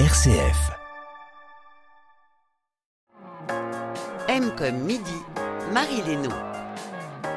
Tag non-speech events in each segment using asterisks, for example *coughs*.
RCF. M comme midi, Marie Lénaud.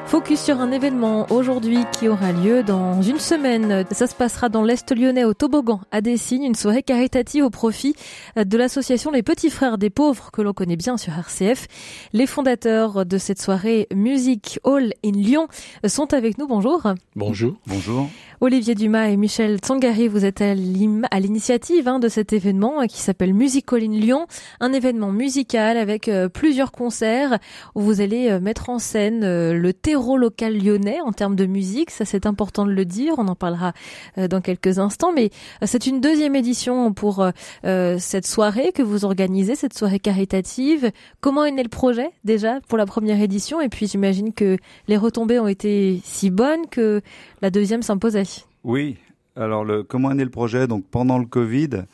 Focus sur un événement aujourd'hui qui aura lieu dans une semaine. Ça se passera dans l'Est lyonnais au Toboggan à Dessines, une soirée caritative au profit de l'association Les Petits Frères des Pauvres que l'on connaît bien sur RCF. Les fondateurs de cette soirée Music Hall in Lyon sont avec nous. Bonjour. Bonjour. Bonjour. Olivier Dumas et Michel Tsangari, vous êtes à l'initiative hein, de cet événement qui s'appelle Music Hall in Lyon, un événement musical avec euh, plusieurs concerts où vous allez euh, mettre en scène euh, le terreau local lyonnais en termes de musique. Ça, c'est important de le dire. On en parlera dans quelques instants. Mais c'est une deuxième édition pour cette soirée que vous organisez, cette soirée caritative. Comment est né le projet déjà pour la première édition? Et puis, j'imagine que les retombées ont été si bonnes que la deuxième s'imposait. Oui. Alors, le, comment est né le projet? Donc, pendant le Covid,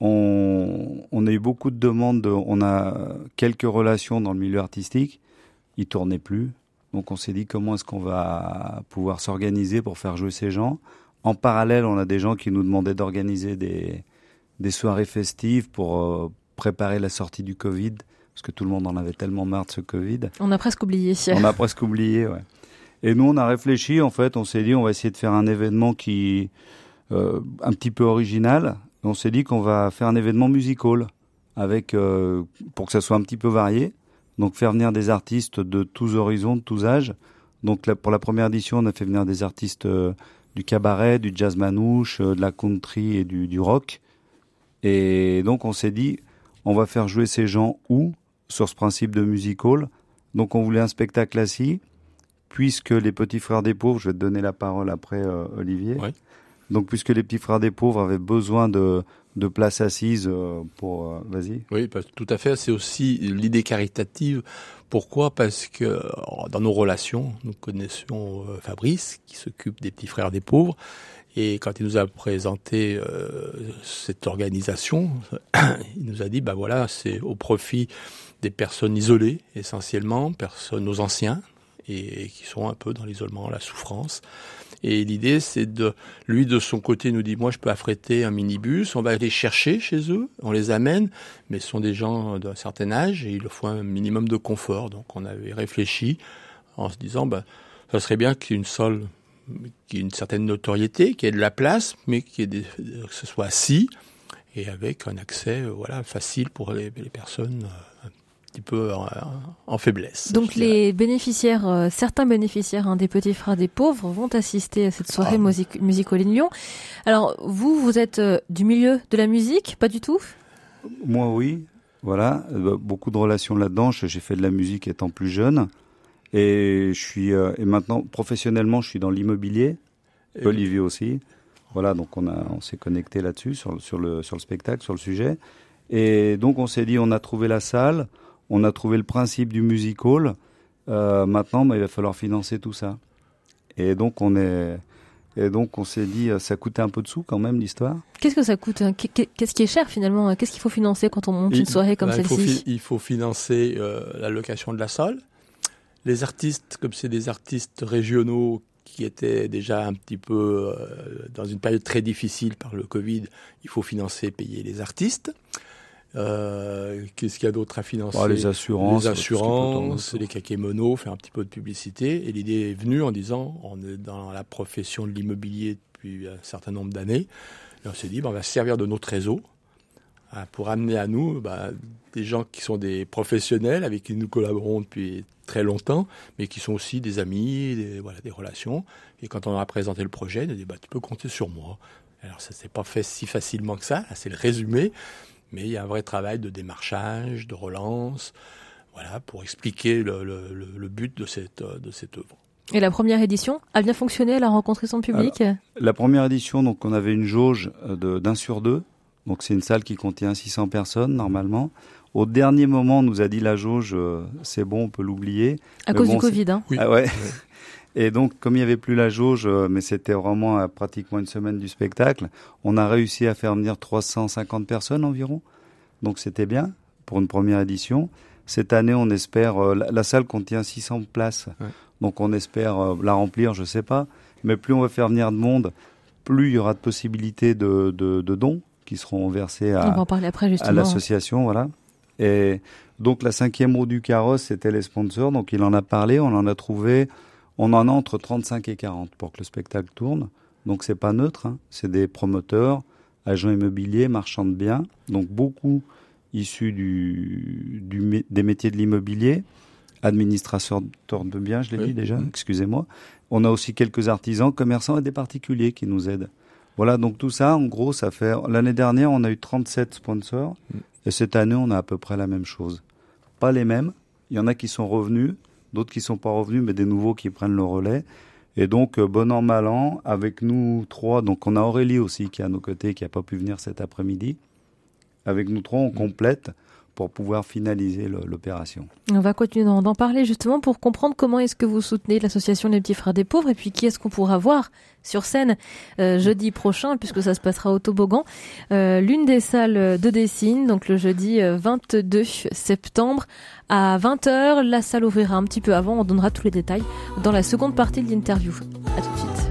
on, on, a eu beaucoup de demandes. on a quelques relations dans le milieu artistique. Ils tournaient plus. Donc, on s'est dit comment est-ce qu'on va pouvoir s'organiser pour faire jouer ces gens? En parallèle, on a des gens qui nous demandaient d'organiser des, des soirées festives pour euh, préparer la sortie du Covid, parce que tout le monde en avait tellement marre de ce Covid. On a presque oublié. On a presque oublié, ouais. Et nous, on a réfléchi, en fait, on s'est dit, on va essayer de faire un événement qui euh, un petit peu original. On s'est dit qu'on va faire un événement musical avec euh, pour que ça soit un petit peu varié. Donc faire venir des artistes de tous horizons, de tous âges. Donc pour la première édition, on a fait venir des artistes euh, du cabaret, du jazz manouche, de la country et du, du rock. Et donc on s'est dit, on va faire jouer ces gens où? Sur ce principe de musical. Donc on voulait un spectacle assis puisque les petits frères des pauvres, je vais te donner la parole après, euh, Olivier. Donc, puisque les petits frères des pauvres avaient besoin de, de place assise euh, pour. Euh, vas-y. Oui, tout à fait. C'est aussi l'idée caritative. Pourquoi? Parce que dans nos relations, nous connaissions Fabrice, qui s'occupe des petits frères des pauvres. Et quand il nous a présenté cette organisation, *coughs* il nous a dit, bah voilà, c'est au profit des personnes isolées, essentiellement, personnes, nos anciens, et, qui sont un peu dans l'isolement, la souffrance. Et l'idée, c'est de, lui, de son côté, nous dit, moi, je peux affréter un minibus, on va aller chercher chez eux, on les amène, mais ce sont des gens d'un certain âge et il leur faut un minimum de confort. Donc, on avait réfléchi en se disant, bah, ça serait bien qu'il y ait une certaine notoriété, qui ait de la place, mais ait que ce soit assis et avec un accès, euh, voilà, facile pour les, les personnes euh, peu en, faiblesse. Donc les bénéficiaires, euh, certains bénéficiaires hein, des petits frères des pauvres vont assister à cette soirée ah. musique, Lyon. Alors vous, vous êtes euh, du milieu de la musique, pas du tout? Moi oui, voilà, euh, beaucoup de relations là-dedans. J'ai fait de la musique étant plus jeune. Et je suis et maintenant professionnellement, je suis dans l'immobilier. Olivier aussi. Voilà, donc on a on s'est connecté là-dessus sur sur le sur le spectacle, sur le sujet. Et donc on s'est dit on a trouvé la salle, on a trouvé le principe du music hall. Euh, maintenant, bah, il va falloir financer tout ça. Et donc, on est. Et donc on s'est dit, euh, ça coûtait un peu de sous quand même l'histoire. Qu'est-ce que ça coûte hein? Qu'est-ce qui est cher finalement Qu'est-ce qu'il faut financer quand on monte une soirée comme bah, celle-ci? il, faut financer euh, la location de la salle. Les artistes, comme c'est des artistes régionaux qui étaient déjà un petit peu dans une période très difficile par le Covid, il faut financer, payer les artistes. Euh, Qu'est-ce qu'il y a d'autre à financer bah, Les assurances. Les assurances, les kakémonos, faire un petit peu de publicité. Et l'idée est venue en disant, on est dans la profession de l'immobilier depuis un certain nombre d'années. Et on s'est dit, bah, on va servir de notre réseau hein, pour amener à nous bah, des gens qui sont des professionnels avec qui nous collaborons depuis très longtemps, mais qui sont aussi des amis, des, voilà, des relations. Et quand on a présenté le projet, on a dit, bah, tu peux compter sur moi. Alors ça s'est pas fait si facilement que ça, c'est le résumé, mais il y a un vrai travail de démarchage, de relance, voilà, pour expliquer le, le, le but de cette, de cette œuvre. Et la première édition a bien fonctionné, elle a rencontré son public La première édition, donc on avait une jauge d'un sur deux, donc c'est une salle qui contient 600 personnes normalement. Au dernier moment, on nous a dit la jauge, euh, c'est bon, on peut l'oublier. À cause du Covid, hein oui. Ah ouais. Et donc, comme il n'y avait plus la jauge, euh, mais c'était vraiment à pratiquement une semaine du spectacle, on a réussi à faire venir 350 personnes environ. Donc, c'était bien pour une première édition. Cette année, on espère, euh, la, salle contient 600 places. Donc, on espère euh, la remplir, je sais pas. Mais plus on va faire venir de monde, plus il y aura de possibilités de, de, de dons qui seront versés à, à l'association, voilà. Et donc la cinquième roue du carrosse, c'était les sponsors. Donc il en a parlé, on en a trouvé, on en a entre 35 et 40 pour que le spectacle tourne. Donc c'est pas neutre, hein. c'est des promoteurs, agents immobiliers, marchands de biens, donc beaucoup issus du, du mé- des métiers de l'immobilier, administrateurs de biens, je l'ai Oui. dit déjà, excusez-moi. On a aussi quelques artisans, commerçants et des particuliers qui nous aident. Voilà, donc tout ça, en gros, ça fait. L'année dernière, on a eu 37 sponsors. Mm. Et cette année, on a à peu près la même chose. Pas les mêmes. Il y en a qui sont revenus, d'autres qui sont pas revenus, mais des nouveaux qui prennent le relais. Et donc, euh, bon an, mal an, avec nous trois, donc on a Aurélie aussi qui est à nos côtés, qui a pas pu venir cet après-midi. Avec nous trois, on complète pour pouvoir finaliser l'opération. On va continuer d'en parler justement pour comprendre comment est-ce que vous soutenez l'association des petits frères des pauvres et puis qui est-ce qu'on pourra voir sur scène euh, jeudi prochain puisque ça se passera au toboggan. Euh, L'une des salles de Dessine, donc le jeudi euh, 22 septembre à 20h. La salle ouvrira un petit peu avant, on donnera tous les détails dans la seconde partie de l'interview. À tout de suite.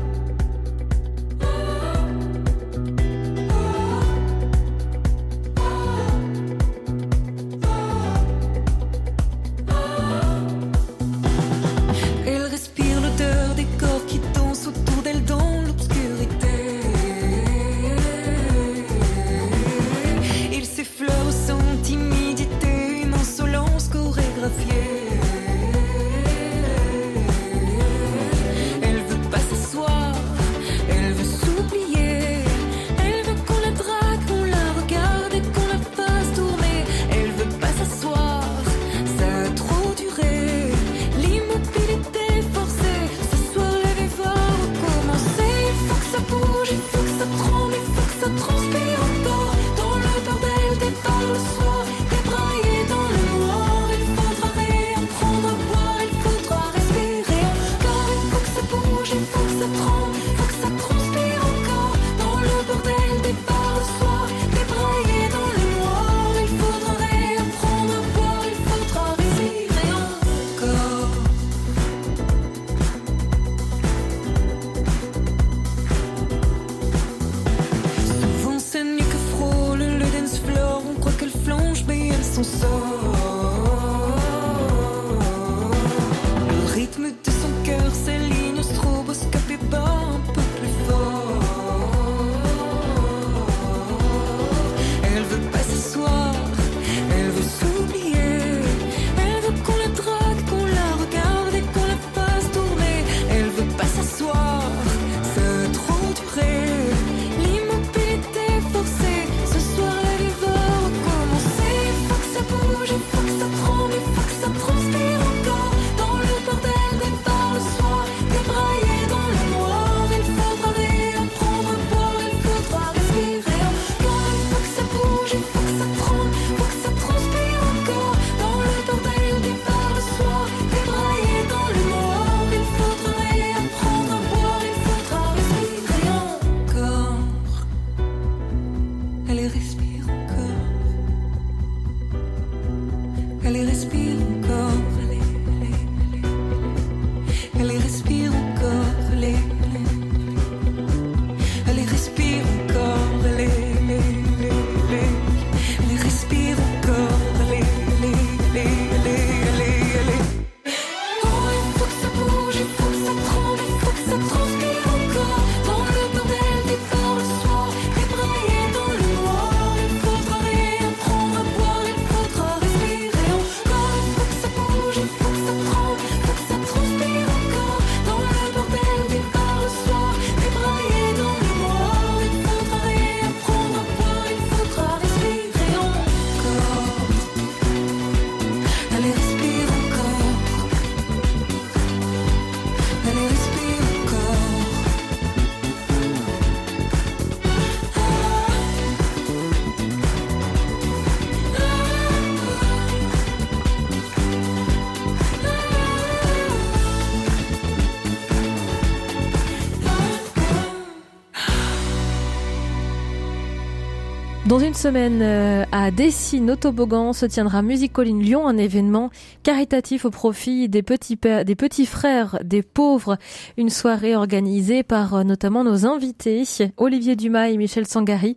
Semaine, euh, à Dessine, au toboggan, se tiendra Musicoline Lyon, un événement caritatif au profit des petits, des petits frères des pauvres. Une soirée organisée par euh, notamment nos invités, Olivier Dumas et Michel Sangari,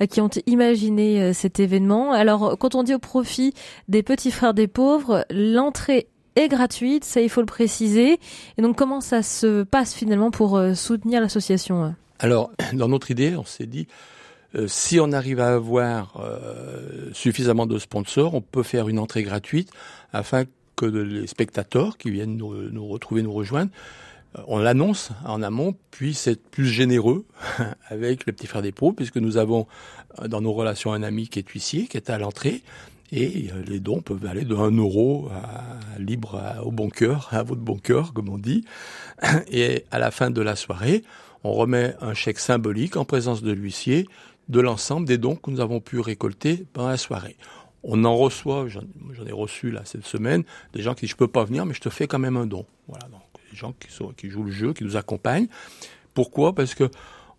euh, qui ont imaginé cet événement. Alors, quand on dit au profit des petits frères des pauvres, l'entrée est gratuite, ça il faut le préciser. Et donc, comment ça se passe finalement pour soutenir l'association Alors, dans notre idée, on s'est dit, euh, si on arrive à avoir euh, suffisamment de sponsors, on peut faire une entrée gratuite afin que les spectateurs qui viennent nous, retrouver, nous rejoindre, euh, on l'annonce en amont, puissent être plus généreux *laughs* avec le petit frère des pauvres, puisque nous avons dans nos relations un ami qui est huissier, qui est à l'entrée, et les dons peuvent aller de 1 euro à, libre au bon cœur, à votre bon cœur, comme on dit. Et à la fin de la soirée, on remet un chèque symbolique en présence de l'huissier de l'ensemble des dons que nous avons pu récolter pendant la soirée. On en reçoit, j'en ai reçu là cette semaine, des gens qui disent je peux pas venir, mais je te fais quand même un don. Voilà, donc des gens qui, sont, qui jouent le jeu, qui nous accompagnent. Pourquoi? Parce que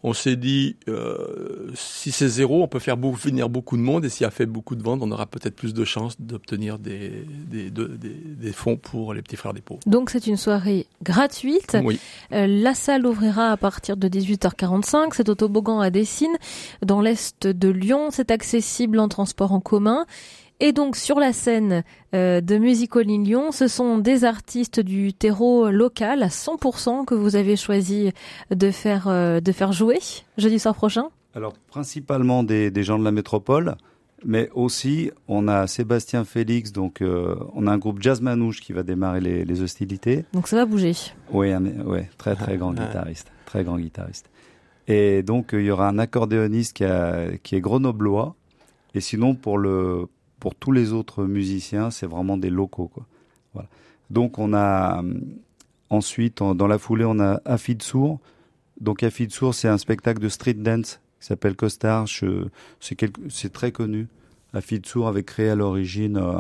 on s'est dit, euh, si c'est zéro, on peut faire venir beaucoup de monde, et s'il y a fait beaucoup de ventes, on aura peut-être plus de chances d'obtenir des, des, des, fonds pour les petits frères des pauvres. Donc c'est une soirée gratuite. Oui. Euh, la salle ouvrira à partir de 18h45. C'est au toboggan à Dessine, dans l'est de Lyon. C'est accessible en transport en commun. Et donc sur la scène euh, de Musical in Lyon, ce sont des artistes du terreau local à 100% que vous avez choisi de faire, euh, de faire jouer jeudi soir prochain Alors principalement des, des, gens de la métropole, mais aussi on a Sébastien Félix, donc euh, on a un groupe Jazz Manouche qui va démarrer les, les hostilités. Donc ça va bouger. Oui, ouais, très très grand *laughs* guitariste, très grand guitariste. Et donc il y aura un accordéoniste qui, a, qui est grenoblois. Et sinon pour le pour tous les autres musiciens, c'est vraiment des locaux. Quoi. Voilà. Donc on a euh, ensuite, dans la foulée, on a Afid Sour. Donc Afid Sour, c'est un spectacle de street dance qui s'appelle Costard. C'est très connu. Afid Sour avait créé à l'origine euh,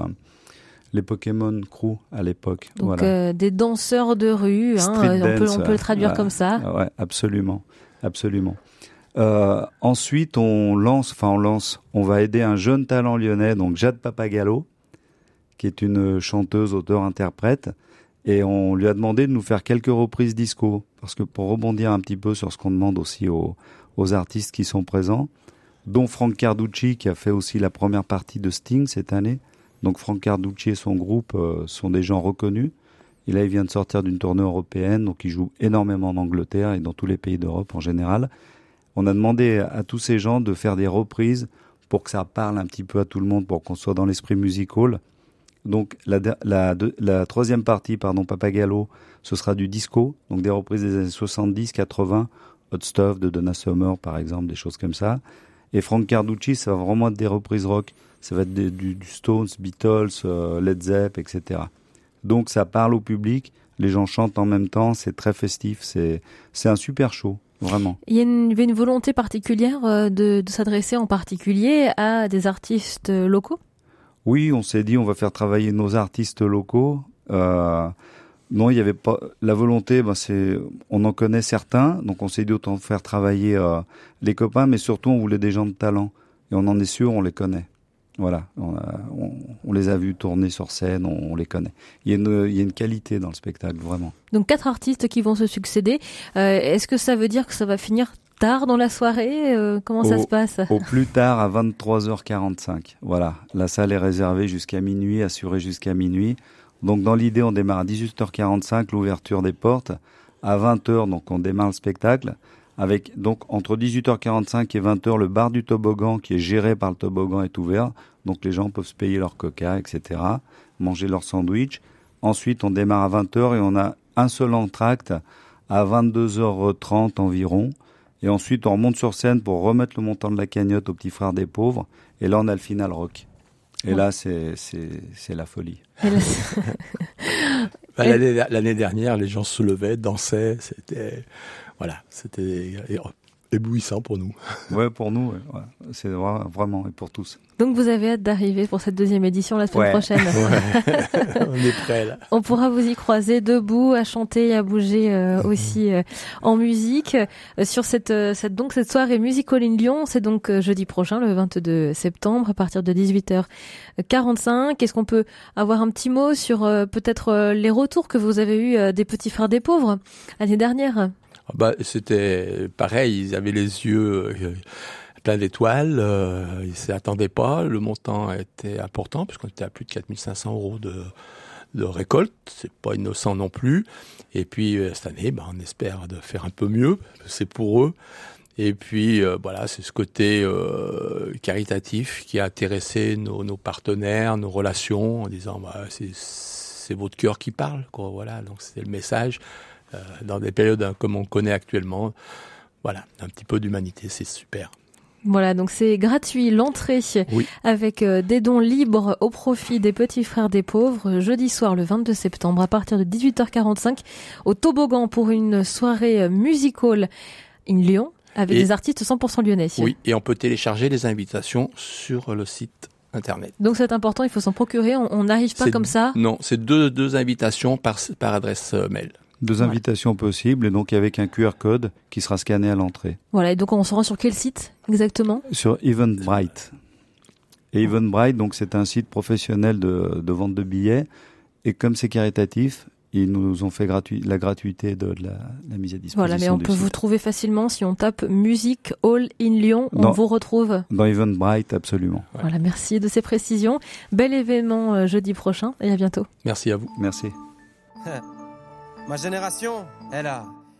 les Pokémon Crew à l'époque. Donc voilà. euh, des danseurs de rue, hein, on, peut, on, peut, le traduire comme ça. Ouais, absolument, absolument. Euh, ensuite, on lance, enfin on lance, on va aider un jeune talent lyonnais, donc Jade Papagallo, qui est une chanteuse, auteur, interprète, et on lui a demandé de nous faire quelques reprises disco, parce que pour rebondir un petit peu sur ce qu'on demande aussi aux, artistes qui sont présents, dont Frank Carducci qui a fait aussi la première partie de Sting cette année. Donc Frank Carducci et son groupe euh, sont des gens reconnus. Et là, il vient de sortir d'une tournée européenne, donc il joue énormément en Angleterre et dans tous les pays d'Europe en général on a demandé à tous ces gens de faire des reprises pour que ça parle un petit peu à tout le monde, pour qu'on soit dans l'esprit musical. Donc la, troisième partie, pardon, Papagallo, ce sera du disco, donc des reprises des années 70, 80, Hot Stuff de Donna Summer par exemple, des choses comme ça. Et Frank Carducci, ça va vraiment être des reprises rock, ça va être du, Stones, Beatles, euh, Led Zepp, etc. Donc ça parle au public, les gens chantent en même temps, c'est très festif, c'est un super show. Vraiment. Il y a une, volonté particulière euh, de, de s'adresser en particulier à des artistes locaux? Oui, on s'est dit on va faire travailler nos artistes locaux. Euh, non, il n'y avait pas la volonté. Ben c'est, on en connaît certains, donc on s'est dit autant faire travailler euh, les copains, mais surtout on voulait des gens de talent et on en est sûr, on les connaît. Voilà, on, les a vus tourner sur scène, on, les connaît. Il y, a une, il y, a une, qualité dans le spectacle, vraiment. Donc quatre artistes qui vont se succéder. Euh, Est-ce que ça veut dire que ça va finir tard dans la soirée euh, Comment ça se passe? Au plus tard, à 23h45. Voilà, la salle est réservée jusqu'à minuit, assurée jusqu'à minuit. Donc dans l'idée, on démarre à 18h45, l'ouverture des portes. À 20h, donc on démarre le spectacle avec donc entre 18h45 et 20h le bar du toboggan qui est géré par le toboggan est ouvert, donc les gens peuvent se payer leur coca, etc., manger leur sandwich. Ensuite, on démarre à 20h et on a un seul entracte à 22h30 environ. Et ensuite, on remonte sur scène pour remettre le montant de la cagnotte au petit frère des pauvres. Et là, on a le final rock. Et là, c'est la folie. *laughs* Bah, l'année dernière, les gens se levaient, dansaient, c'était voilà, c'était éblouissant pour nous. *laughs* Ouais, pour nous, ouais, c'est vra- vraiment et pour tous. Donc vous avez hâte d'arriver pour cette deuxième édition la semaine Ouais. prochaine. *laughs* *laughs* On est prêt là. On pourra vous y croiser debout, à chanter et à bouger euh, aussi euh, en musique Euh, sur cette, euh, cette donc cette soirée Musical in Lyon. C'est donc euh, jeudi prochain, le 22 septembre, à partir de 18h45. Est-ce qu'on peut avoir un petit mot sur euh, peut-être euh, les retours que vous avez eus euh, des petits frères des pauvres l'année dernière? Bah, c'était pareil, ils avaient les yeux euh, pleins d'étoiles, euh, ils s'y attendaient pas, le montant était important puisqu'on était à plus de 4500 euros de, de récolte, c'est pas innocent non plus. Et puis euh, cette année, bah, on espère de faire un peu mieux, c'est pour eux. Et puis euh, voilà, c'est ce côté caritatif qui a intéressé nos, partenaires, nos relations, en disant bah, c'est votre cœur qui parle, quoi. Voilà, donc c'est le message dans des périodes hein, comme on connaît actuellement. Voilà, un petit peu d'humanité, c'est super. Voilà, donc c'est gratuit l'entrée Oui. avec euh, des dons libres au profit des petits frères des pauvres euh, jeudi soir le 22 septembre à partir de 18h45 au toboggan pour une soirée euh, musical in Lyon avec Et- des artistes 100% lyonnais. Oui, et on peut télécharger les invitations sur le site internet. Donc c'est important, il faut s'en procurer, on n'arrive pas comme ça? Non, c'est deux, deux invitations par, par adresse euh, mail. Deux Voilà. invitations possibles, et donc avec un QR code qui sera scanné à l'entrée. Voilà, et donc on se rend sur quel site exactement? Sur Eventbrite. Et Eventbrite, donc c'est un site professionnel de, de vente de billets. Et comme c'est caritatif, ils nous ont fait gratuit, la gratuité de, de la, la mise à disposition. Voilà, mais on du peut site. vous trouver facilement si on tape musique All in Lyon, on vous retrouve. Dans Eventbrite, absolument. Ouais. Voilà, merci de ces précisions. Bel événement euh, jeudi prochain et à bientôt. Merci à vous. Merci. *laughs* Ma génération, elle a,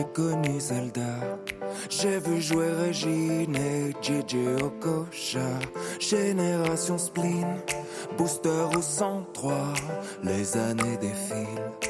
J'ai connu Zelda. J'ai vu jouer Régine et JJ Okocha. Génération spleen, booster au 103. Les années défilent.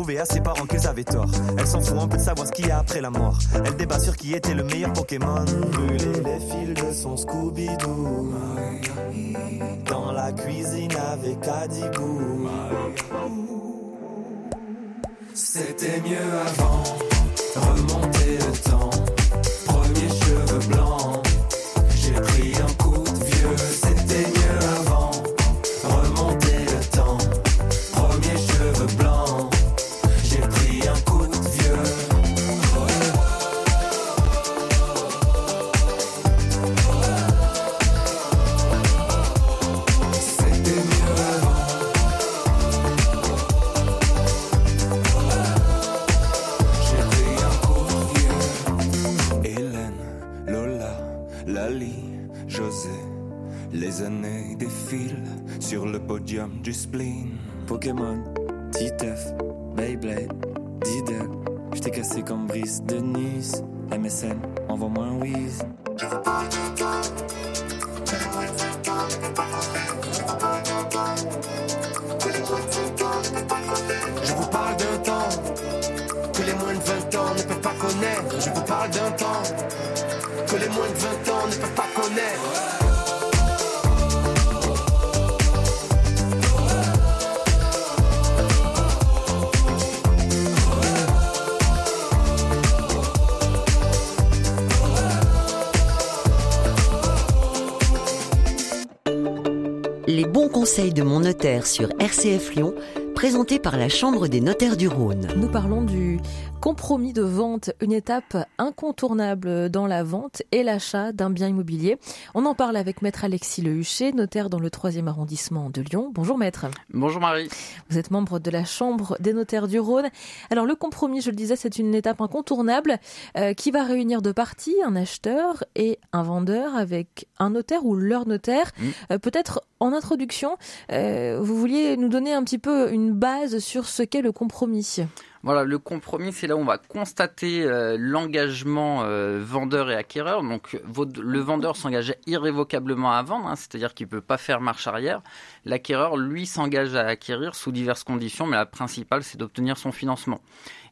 prouver à ses parents qu'ils avaient tort. Elle s'en fout un peu de savoir ce qu'il y a après la mort. Elle débat sur qui était le meilleur Pokémon. Brûler les fils de son Scooby-Doo. Dans la cuisine avec Adibou. C'était mieux avant. Remonter le temps. De mon notaire sur RCF Lyon, présenté par la Chambre des notaires du Rhône. Nous parlons du compromis de vente, une étape incontournable dans la vente et l'achat d'un bien immobilier. On en parle avec maître Alexis Lehuchet, notaire dans le 3e arrondissement de Lyon. Bonjour maître. Bonjour Marie. Vous êtes membre de la Chambre des notaires du Rhône. Alors le compromis, je le disais, c'est une étape incontournable euh, qui va réunir deux parties, un acheteur et un vendeur avec un notaire ou leur notaire. Mm. Euh, Peut-être en introduction, euh, vous vouliez nous donner un petit peu une base sur ce qu'est le compromis. Voilà, le compromis, c'est là où on va constater euh, l'engagement euh, vendeur et acquéreur. Donc, le vendeur s'engage irrévocablement à vendre, hein, c'est-à-dire qu'il peut pas faire marche arrière. L'acquéreur, lui, s'engage à acquérir sous diverses conditions, mais la principale, c'est d'obtenir son financement.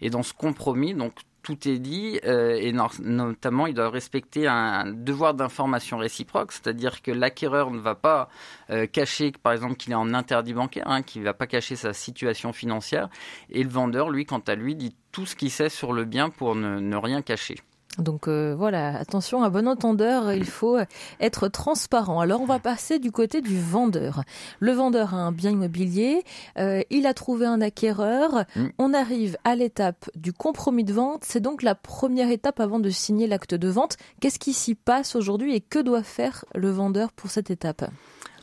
Et dans ce compromis, donc tout est dit, euh, et no- notamment, il doit respecter un devoir d'information réciproque, c'est-à-dire que l'acquéreur ne va pas euh, cacher, par exemple, qu'il est en interdit bancaire, hein, qu'il ne va pas cacher sa situation financière, et le vendeur, lui, quant à lui, dit tout ce qu'il sait sur le bien pour ne rien cacher. Donc euh, voilà, attention, à bon entendeur, il faut être transparent. Alors on va passer du côté du vendeur. Le vendeur a un bien immobilier, euh, il a trouvé un acquéreur, Mm. on arrive à l'étape du compromis de vente, c'est donc la première étape avant de signer l'acte de vente. Qu'est-ce qui s'y passe aujourd'hui et que doit faire le vendeur pour cette étape?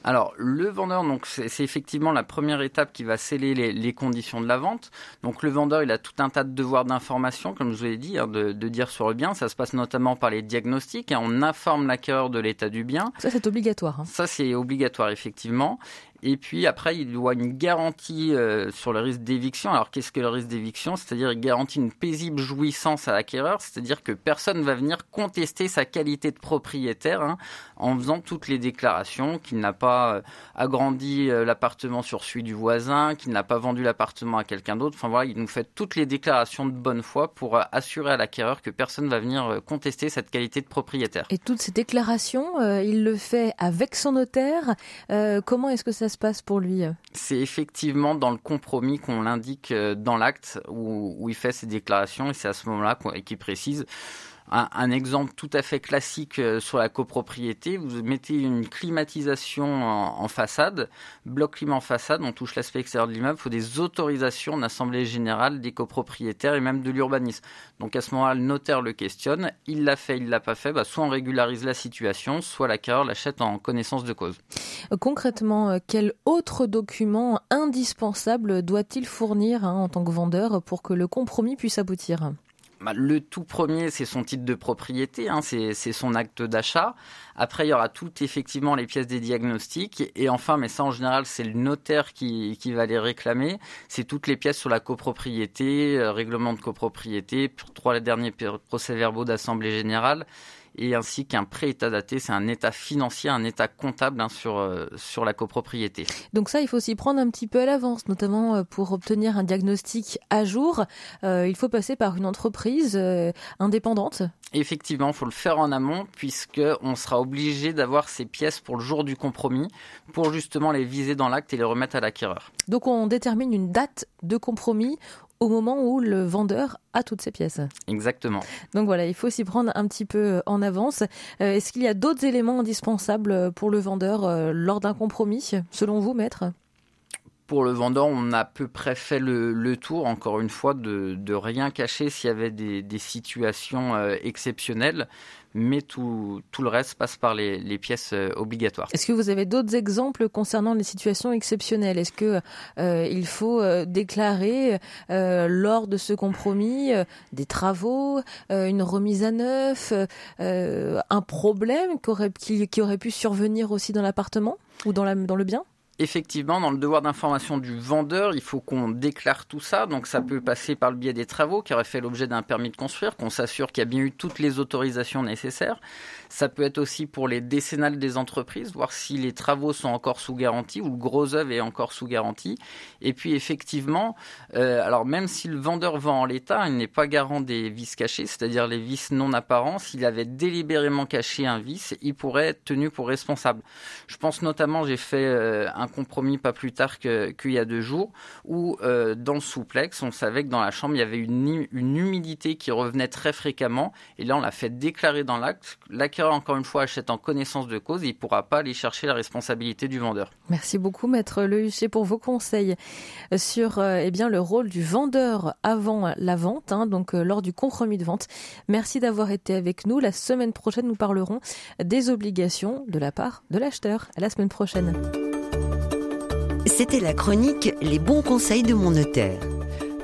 Alors, le vendeur, donc c'est effectivement la première étape qui va sceller les, les conditions de la vente. Donc, le vendeur, il a tout un tas de devoirs d'information, comme je vous l'ai dit, hein, de, de dire sur le bien. Ça se passe notamment par les diagnostics. hein. On informe l'acquéreur de l'état du bien. Ça c'est obligatoire. hein. Ça, c'est obligatoire, effectivement. Et puis après, il doit une garantie euh, sur le risque d'éviction. Alors, qu'est-ce que le risque d'éviction? C'est-à-dire, il garantit une paisible jouissance à l'acquéreur, c'est-à-dire que personne ne va venir contester sa qualité de propriétaire hein, en faisant toutes les déclarations, qu'il n'a pas euh, agrandi euh, l'appartement sur celui du voisin, qu'il n'a pas vendu l'appartement à quelqu'un d'autre. Enfin voilà, il nous fait toutes les déclarations de bonne foi pour assurer à l'acquéreur que personne ne va venir contester cette qualité de propriétaire. Et toutes ces déclarations, il le fait avec son notaire. Comment est-ce que ça se pour lui C'est effectivement dans le compromis qu'on l'indique euh, dans l'acte où, où il fait ses déclarations et c'est à ce moment-là qu'il précise. Un, exemple tout à fait classique euh, sur la copropriété, vous mettez une climatisation en, façade, bloc climat en façade, on touche l'aspect extérieur de l'immeuble, il faut des autorisations d'assemblée générale des copropriétaires et même de l'urbanisme. Donc à ce moment-là, le notaire le questionne, il l'a fait, il l'a pas fait, bah, soit on régularise la situation, soit l'acquéreur l'achète en connaissance de cause. Euh, Concrètement, euh, quel autre document indispensable doit-il fournir hein, en tant que vendeur pour que le compromis puisse aboutir? Bah, le tout premier, c'est son titre de propriété, hein, c'est son acte d'achat. Après, il y aura toutes effectivement les pièces des diagnostics. Et enfin, mais ça en général, c'est le notaire qui, qui va les réclamer. C'est toutes les pièces sur la copropriété, euh, règlement de copropriété, pour trois derniers procès-verbaux d'assemblée générale. Et ainsi qu'un pré-état daté, c'est un état financier, un état comptable hein, sur, euh, sur la copropriété. Donc ça, il faut s'y prendre un petit peu à l'avance, notamment euh, pour obtenir un diagnostic à jour. Euh, il faut passer par une entreprise euh, indépendante. Effectivement, il faut le faire en amont puisque on sera obligé d'avoir ces pièces pour le jour du compromis pour justement les viser dans l'acte et les remettre à l'acquéreur. Donc on détermine une date de compromis au moment où le vendeur a toutes ces pièces. Exactement. Donc voilà, il faut s'y prendre un petit peu en avance. Euh, Est-ce qu'il y a d'autres éléments indispensables pour le vendeur euh, lors d'un compromis, selon vous, maître? Pour le vendeur, on a à peu près fait le, tour, encore une fois, de, rien cacher s'il y avait des, situations euh, exceptionnelles, mais tout, le reste passe par les, pièces euh, obligatoires. Est-ce que vous avez d'autres exemples concernant les situations exceptionnelles? Est-ce que euh, faut déclarer lors de ce compromis des travaux, une remise à neuf, un problème qui aurait, pu survenir aussi dans l'appartement ou dans le bien? Effectivement, dans le devoir d'information du vendeur, il faut qu'on déclare tout ça. Donc, ça peut passer par le biais des travaux qui auraient fait l'objet d'un permis de construire, qu'on s'assure qu'il y a bien eu toutes les autorisations nécessaires. Ça peut être aussi pour les décennales des entreprises, voir si les travaux sont encore sous garantie ou le gros œuvre est encore sous garantie. Et puis, effectivement, euh, alors même si le vendeur vend en l'état, il n'est pas garant des vis cachés, c'est-à-dire les vis non apparents. S'il avait délibérément caché un vice, il pourrait être tenu pour responsable. Je pense notamment, j'ai fait euh, un compromis pas plus tard qu'il y a deux jours, où euh, dans le souplex, on savait que dans la chambre, il y avait une, humidité qui revenait très fréquemment. Et là, on l'a fait déclarer dans l'acte. L'acquéreur, encore une fois, achète en connaissance de cause et il ne pourra pas aller chercher la responsabilité du vendeur. Merci beaucoup, Maître Lehuchet, pour vos conseils sur euh, eh bien, le rôle du vendeur avant la vente, hein, donc euh, lors du compromis de vente. Merci d'avoir été avec nous. La semaine prochaine, nous parlerons des obligations de la part de l'acheteur. À la semaine prochaine. C'était la chronique Les bons conseils de mon notaire.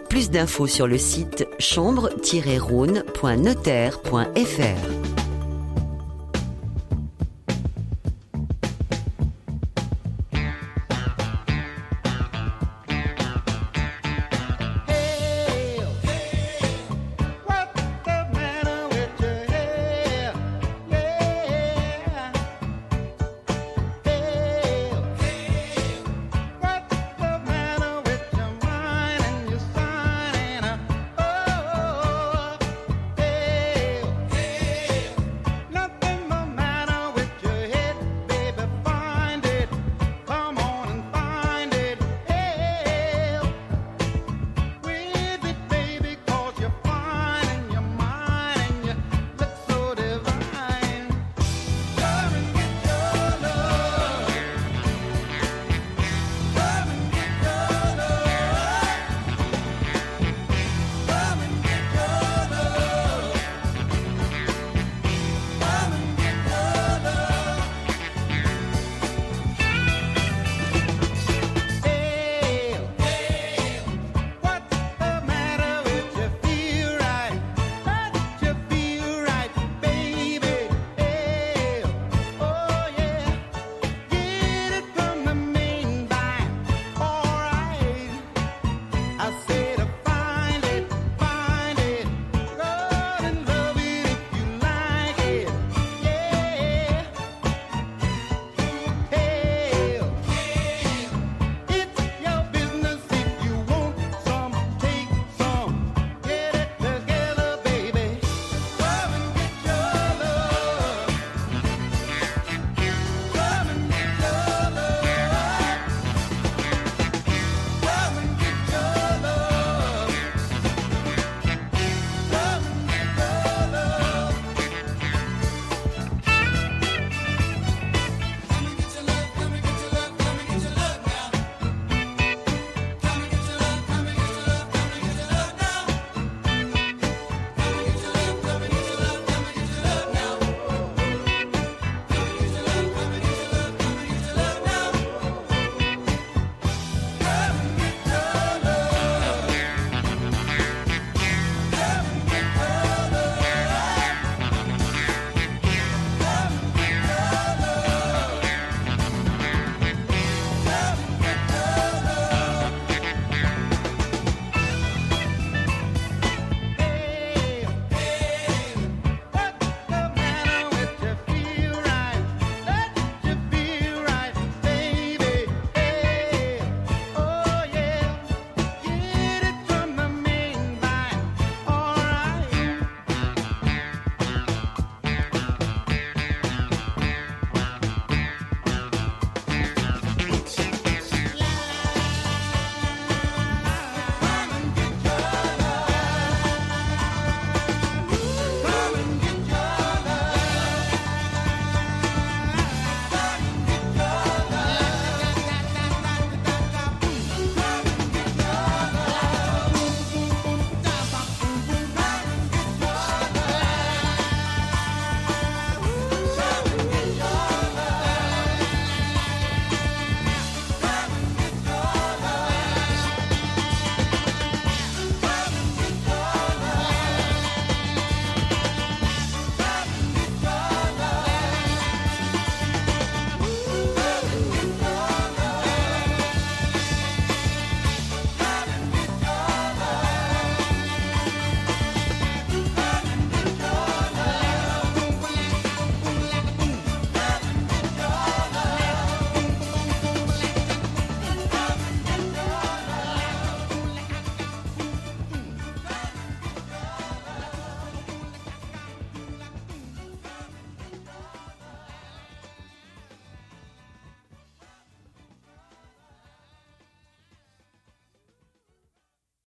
Plus d'infos sur le site chambre-rhône.notaire.fr.